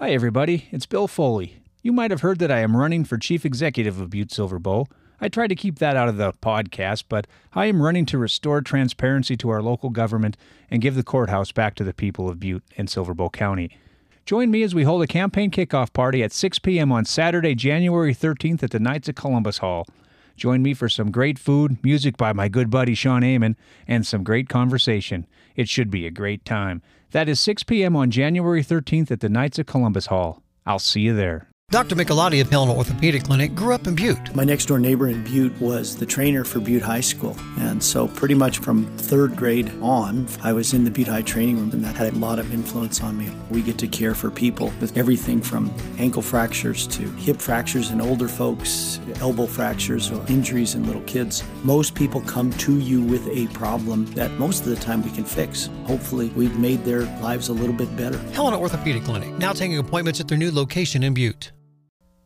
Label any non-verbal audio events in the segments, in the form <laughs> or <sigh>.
Hi, everybody. It's Bill Foley. You might have heard that I am running for chief executive of Butte Silver Bow. I tried to keep that out of the podcast, but I am running to restore transparency to our local government and give the courthouse back to the people of Butte and Silver Bow County. Join me as we hold a campaign kickoff party at 6 p.m. on Saturday, January 13th at the Knights of Columbus Hall. Join me for some great food, music by my good buddy Sean Amon, and some great conversation. It should be a great time. That is 6 p.m. on January 13th at the Knights of Columbus Hall. I'll see you there. Dr. Michelotti of Helena Orthopedic Clinic grew up in Butte. My next door neighbor in Butte was the trainer for Butte High School. And so, pretty much from third grade on, I was in the Butte High training room, and that had a lot of influence on me. We get to care for people with everything from ankle fractures to hip fractures in older folks, elbow fractures, or injuries in little kids. Most people come to you with a problem that most of the time we can fix. Hopefully, we've made their lives a little bit better. Helena Orthopedic Clinic, now taking appointments at their new location in Butte.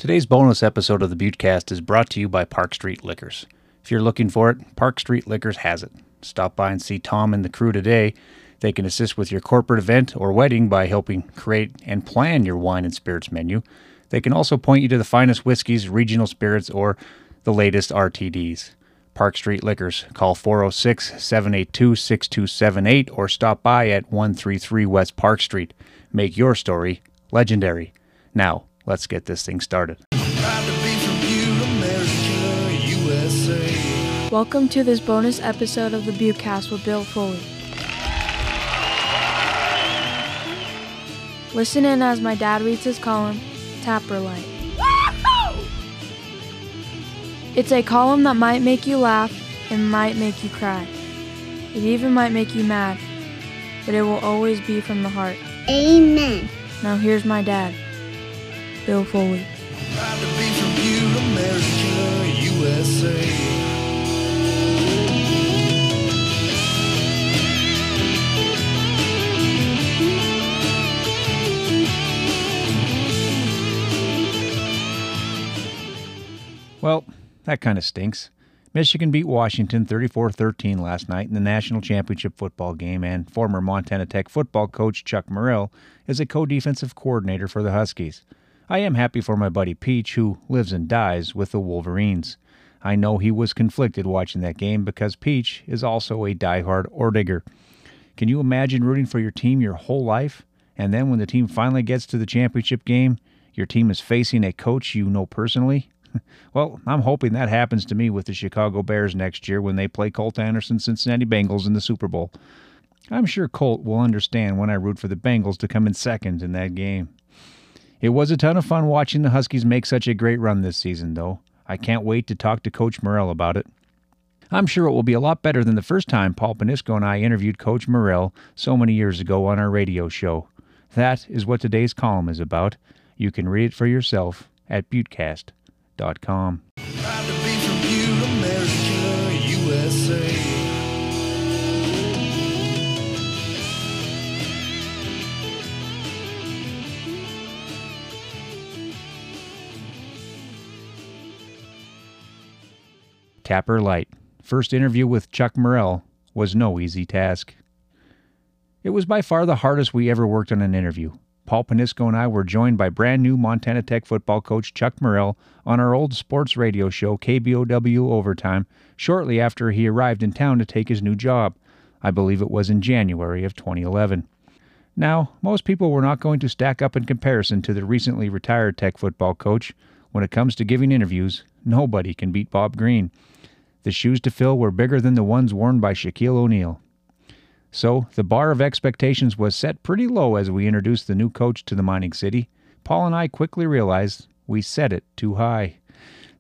Today's bonus episode of the Buttecast is brought to you by Park Street Liquors. If you're looking for it, Park Street Liquors has it. Stop by and see Tom and the crew today. They can assist with your corporate event or wedding by helping create and plan your wine and spirits menu. They can also point you to the finest whiskeys, regional spirits, or the latest RTDs. Park Street Liquors. Call 406 782 6278 or stop by at 133 West Park Street. Make your story legendary. Now, let's get this thing started. Welcome to this bonus episode of the Buttecast with Bill Foley. Listen in as my dad reads his column, Tapper Light. It's a column that might make you laugh and might make you cry. It even might make you mad, but it will always be from the heart. Amen. Now here's my dad, Bill Foley. Well, that kind of stinks. Michigan beat Washington 34 13 last night in the national championship football game, and former Montana Tech football coach Chuck Morrell is a co defensive coordinator for the Huskies. I am happy for my buddy Peach, who lives and dies with the Wolverines. I know he was conflicted watching that game because Peach is also a die-hard Oredigger. Can you imagine rooting for your team your whole life, and then when the team finally gets to the championship game, your team is facing a coach you know personally? <laughs> well, I'm hoping that happens to me with the Chicago Bears next year when they play Colt Anderson Cincinnati Bengals in the Super Bowl. I'm sure Colt will understand when I root for the Bengals to come in second in that game. It was a ton of fun watching the Huskies make such a great run this season, though. I can't wait to talk to Coach Morrell about it. I'm sure it will be a lot better than the first time Paul Panisko and I interviewed Coach Morrell so many years ago on our radio show. That is what today's column is about. You can read it for yourself at buttecast.com. Tapper Light. First interview with Chuck Morrell was no easy task. It was by far the hardest we ever worked on an interview. Paul Panisko and I were joined by brand new Montana Tech football coach Chuck Morrell on our old sports radio show KBOW Overtime shortly after he arrived in town to take his new job. I believe it was in January of 2011. Now, most people were not going to stack up in comparison to the recently retired Tech football coach. When it comes to giving interviews, nobody can beat Bob Green. The shoes to fill were bigger than the ones worn by Shaquille O'Neal. So the bar of expectations was set pretty low as we introduced the new coach to the mining city. Paul and I quickly realized we set it too high.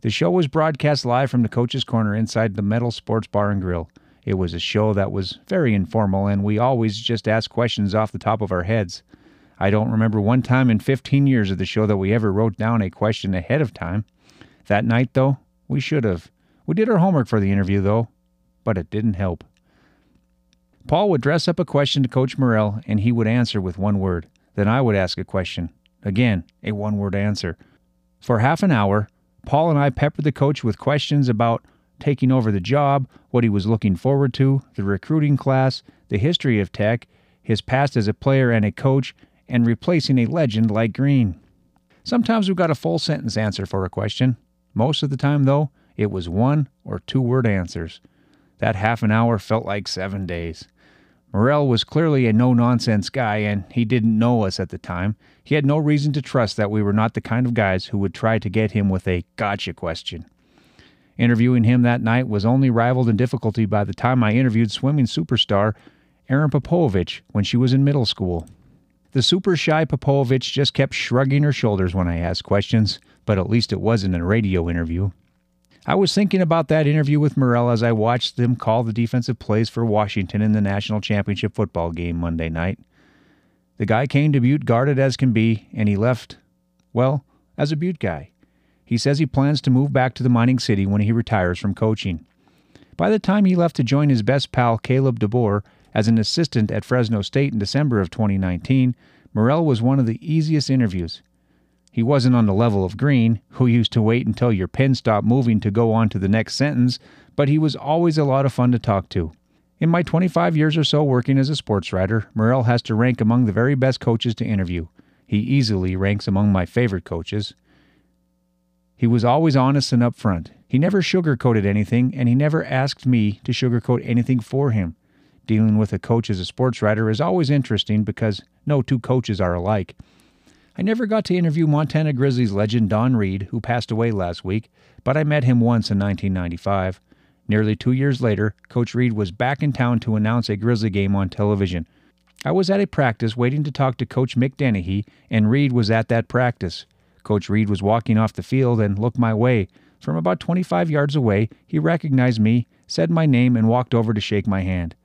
The show was broadcast live from the coach's corner inside the Metal Sports Bar and Grill. It was a show that was very informal, and we always just asked questions off the top of our heads. I don't remember one time in 15 years of the show that we ever wrote down a question ahead of time. That night, though, we should have. We did our homework for the interview, though, but it didn't help. Paul would dress up a question to Coach Morrell, and he would answer with one word. Then I would ask a question. Again, a one word answer. For half an hour, Paul and I peppered the coach with questions about taking over the job, what he was looking forward to, the recruiting class, the history of Tech, his past as a player and a coach, and replacing a legend like Green. Sometimes we got a full sentence answer for a question. Most of the time, though, it was one or two word answers. That half an hour felt like seven days. Morrell was clearly a no nonsense guy, and he didn't know us at the time. He had no reason to trust that we were not the kind of guys who would try to get him with a gotcha question. Interviewing him that night was only rivaled in difficulty by the time I interviewed swimming superstar Erin Popovich when she was in middle school. The super shy Popovich just kept shrugging her shoulders when I asked questions, but at least it wasn't a radio interview. I was thinking about that interview with Morrell as I watched them call the defensive plays for Washington in the national championship football game Monday night. The guy came to Butte guarded as can be, and he left, well, as a Butte guy. He says he plans to move back to the mining city when he retires from coaching. By the time he left to join his best pal Kalen DeBoer as an assistant at Fresno State in December of 2019, Morrell was one of the easiest interviews. He wasn't on the level of Green, who used to wait until your pen stopped moving to go on to the next sentence, but he was always a lot of fun to talk to. In my 25 years or so working as a sports writer, Morrell has to rank among the very best coaches to interview. He easily ranks among my favorite coaches. He was always honest and upfront. He never sugarcoated anything, and he never asked me to sugarcoat anything for him. Dealing with a coach as a sports writer is always interesting because no two coaches are alike. I never got to interview Montana Grizzlies legend Don Read, who passed away last week, but I met him once in 1995. Nearly two years later, Coach Read was back in town to announce a Grizzly game on television. I was at a practice waiting to talk to Coach Mick Dennehy, and Read was at that practice. Coach Read was walking off the field and looked my way. From about 25 yards away, he recognized me, said my name, and walked over to shake my hand.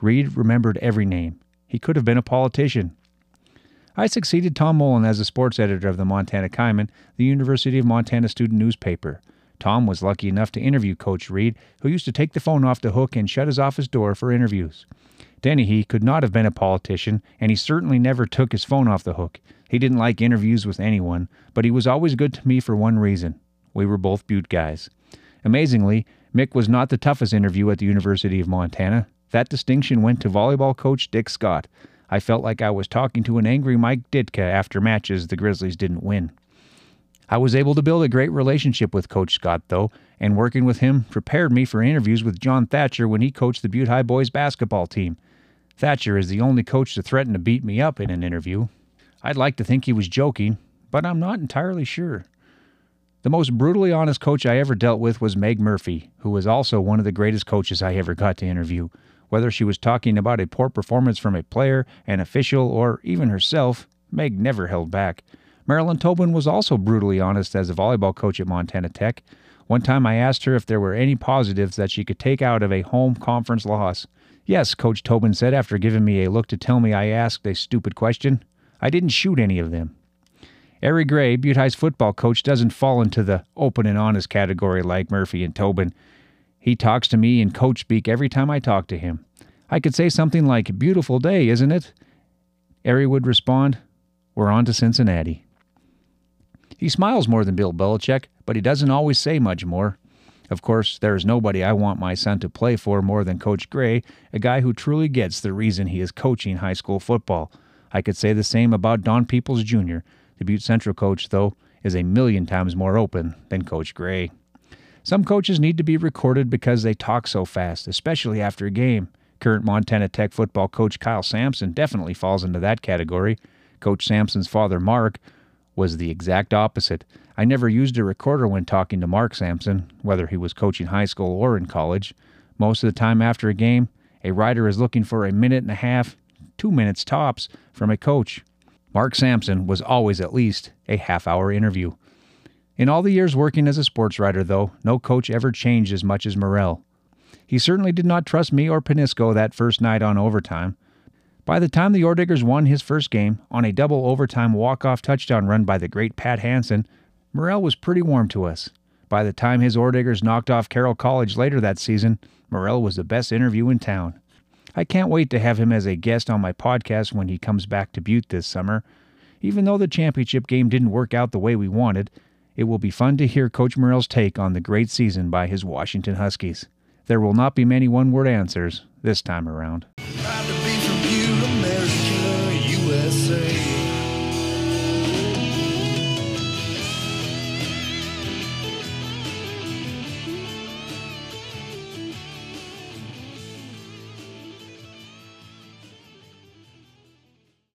Read remembered every name. He could have been a politician. I succeeded Tom Mullen as the sports editor of the Montana Kaimin, the University of Montana student newspaper. Tom was lucky enough to interview Coach Read, who used to take the phone off the hook and shut his office door for interviews. Dennehy could not have been a politician, and he certainly never took his phone off the hook. He didn't like interviews with anyone, but he was always good to me for one reason. We were both Butte guys. Amazingly, Mick was not the toughest interview at the University of Montana. That distinction went to volleyball coach Dick Scott. I felt like I was talking to an angry Mike Ditka after matches the Grizzlies didn't win. I was able to build a great relationship with Coach Scott, though, and working with him prepared me for interviews with John Thatcher when he coached the Butte High boys basketball team. Thatcher is the only coach to threaten to beat me up in an interview. I'd like to think he was joking, but I'm not entirely sure. The most brutally honest coach I ever dealt with was Meg Murphy, who was also one of the greatest coaches I ever got to interview. Whether she was talking about a poor performance from a player, an official, or even herself, Meg never held back. Marilyn Tobin was also brutally honest as a volleyball coach at Montana Tech. One time I asked her if there were any positives that she could take out of a home conference loss. Yes, Coach Tobin said after giving me a look to tell me I asked a stupid question. I didn't shoot any of them. Ari Gray, Butte High's football coach, doesn't fall into the open and honest category like Murphy and Tobin. He talks to me in coach speak every time I talk to him. I could say something like, Beautiful day, isn't it? Ari would respond, We're on to Cincinnati. He smiles more than Bill Belichick, but he doesn't always say much more. Of course, there is nobody I want my son to play for more than Coach Gray, a guy who truly gets the reason he is coaching high school football. I could say the same about Don Peoples Jr. The Butte Central coach, though, is a million times more open than Coach Gray. Some coaches need to be recorded because they talk so fast, especially after a game. Current Montana Tech football coach Kyle Samson definitely falls into that category. Coach Samson's father, Mark, was the exact opposite. I never used a recorder when talking to Mark Samson, whether he was coaching high school or in college. Most of the time after a game, a writer is looking for a minute and a half, two minutes tops, from a coach. Mark Samson was always at least a half hour interview. In all the years working as a sports writer, though, no coach ever changed as much as Morrell. He certainly did not trust me or Panisko that first night on overtime. By the time the Orediggers won his first game on a double overtime walk-off touchdown run by the great Pat Hansen, Morrell was pretty warm to us. By the time his Orediggers knocked off Carroll College later that season, Morrell was the best interview in town. I can't wait to have him as a guest on my podcast when he comes back to Butte this summer. Even though the championship game didn't work out the way we wanted, it will be fun to hear Coach Morrell's take on the great season by his Washington Huskies. There will not be many one word answers this time around.